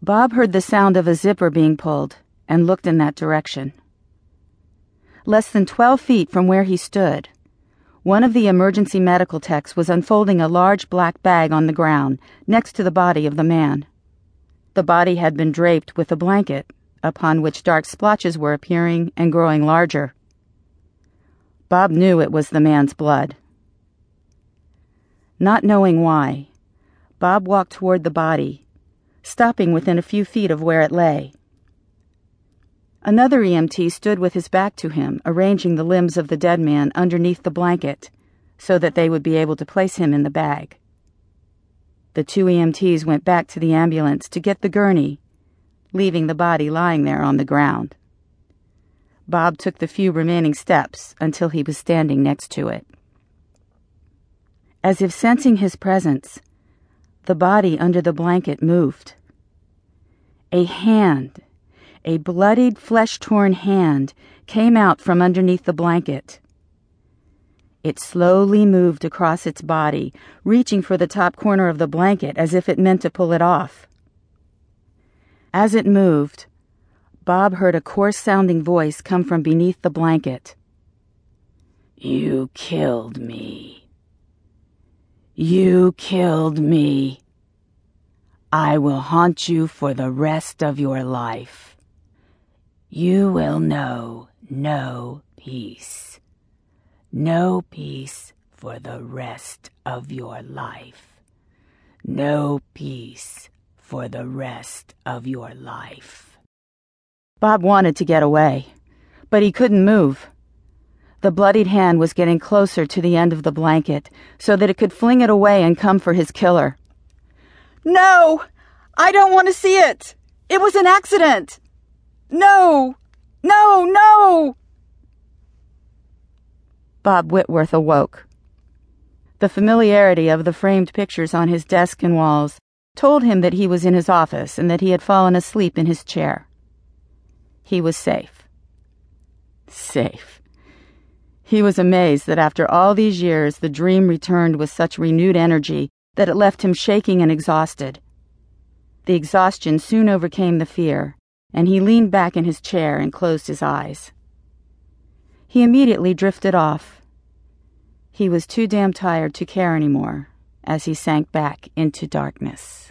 Bob heard the sound of a zipper being pulled and looked in that direction. Less than 12 feet from where he stood, one of the emergency medical techs was unfolding a large black bag on the ground next to the body of the man. The body had been draped with a blanket, upon which dark splotches were appearing and growing larger. Bob knew it was the man's blood. Not knowing why, Bob walked toward the body, stopping within a few feet of where it lay. Another EMT stood with his back to him, arranging the limbs of the dead man underneath the blanket so that they would be able to place him in the bag. The two EMTs went back to the ambulance to get the gurney, leaving the body lying there on the ground. Bob took the few remaining steps until he was standing next to it. As if sensing his presence, the body under the blanket moved. A hand, a bloodied, flesh torn hand, came out from underneath the blanket. It slowly moved across its body, reaching for the top corner of the blanket as if it meant to pull it off. As it moved, Bob heard a coarse sounding voice come from beneath the blanket. You killed me. You killed me. I will haunt you for the rest of your life. You will know no peace. No peace for the rest of your life. No peace for the rest of your life. Bob wanted to get away, but he couldn't move. The bloodied hand was getting closer to the end of the blanket so that it could fling it away and come for his killer. No! I don't want to see it! It was an accident! No! No, no! Bob Whitworth awoke. The familiarity of the framed pictures on his desk and walls told him that he was in his office and that he had fallen asleep in his chair. He was safe. Safe. He was amazed that after all these years the dream returned with such renewed energy that it left him shaking and exhausted. The exhaustion soon overcame the fear, and he leaned back in his chair and closed his eyes. He immediately drifted off. He was too damn tired to care anymore as he sank back into darkness.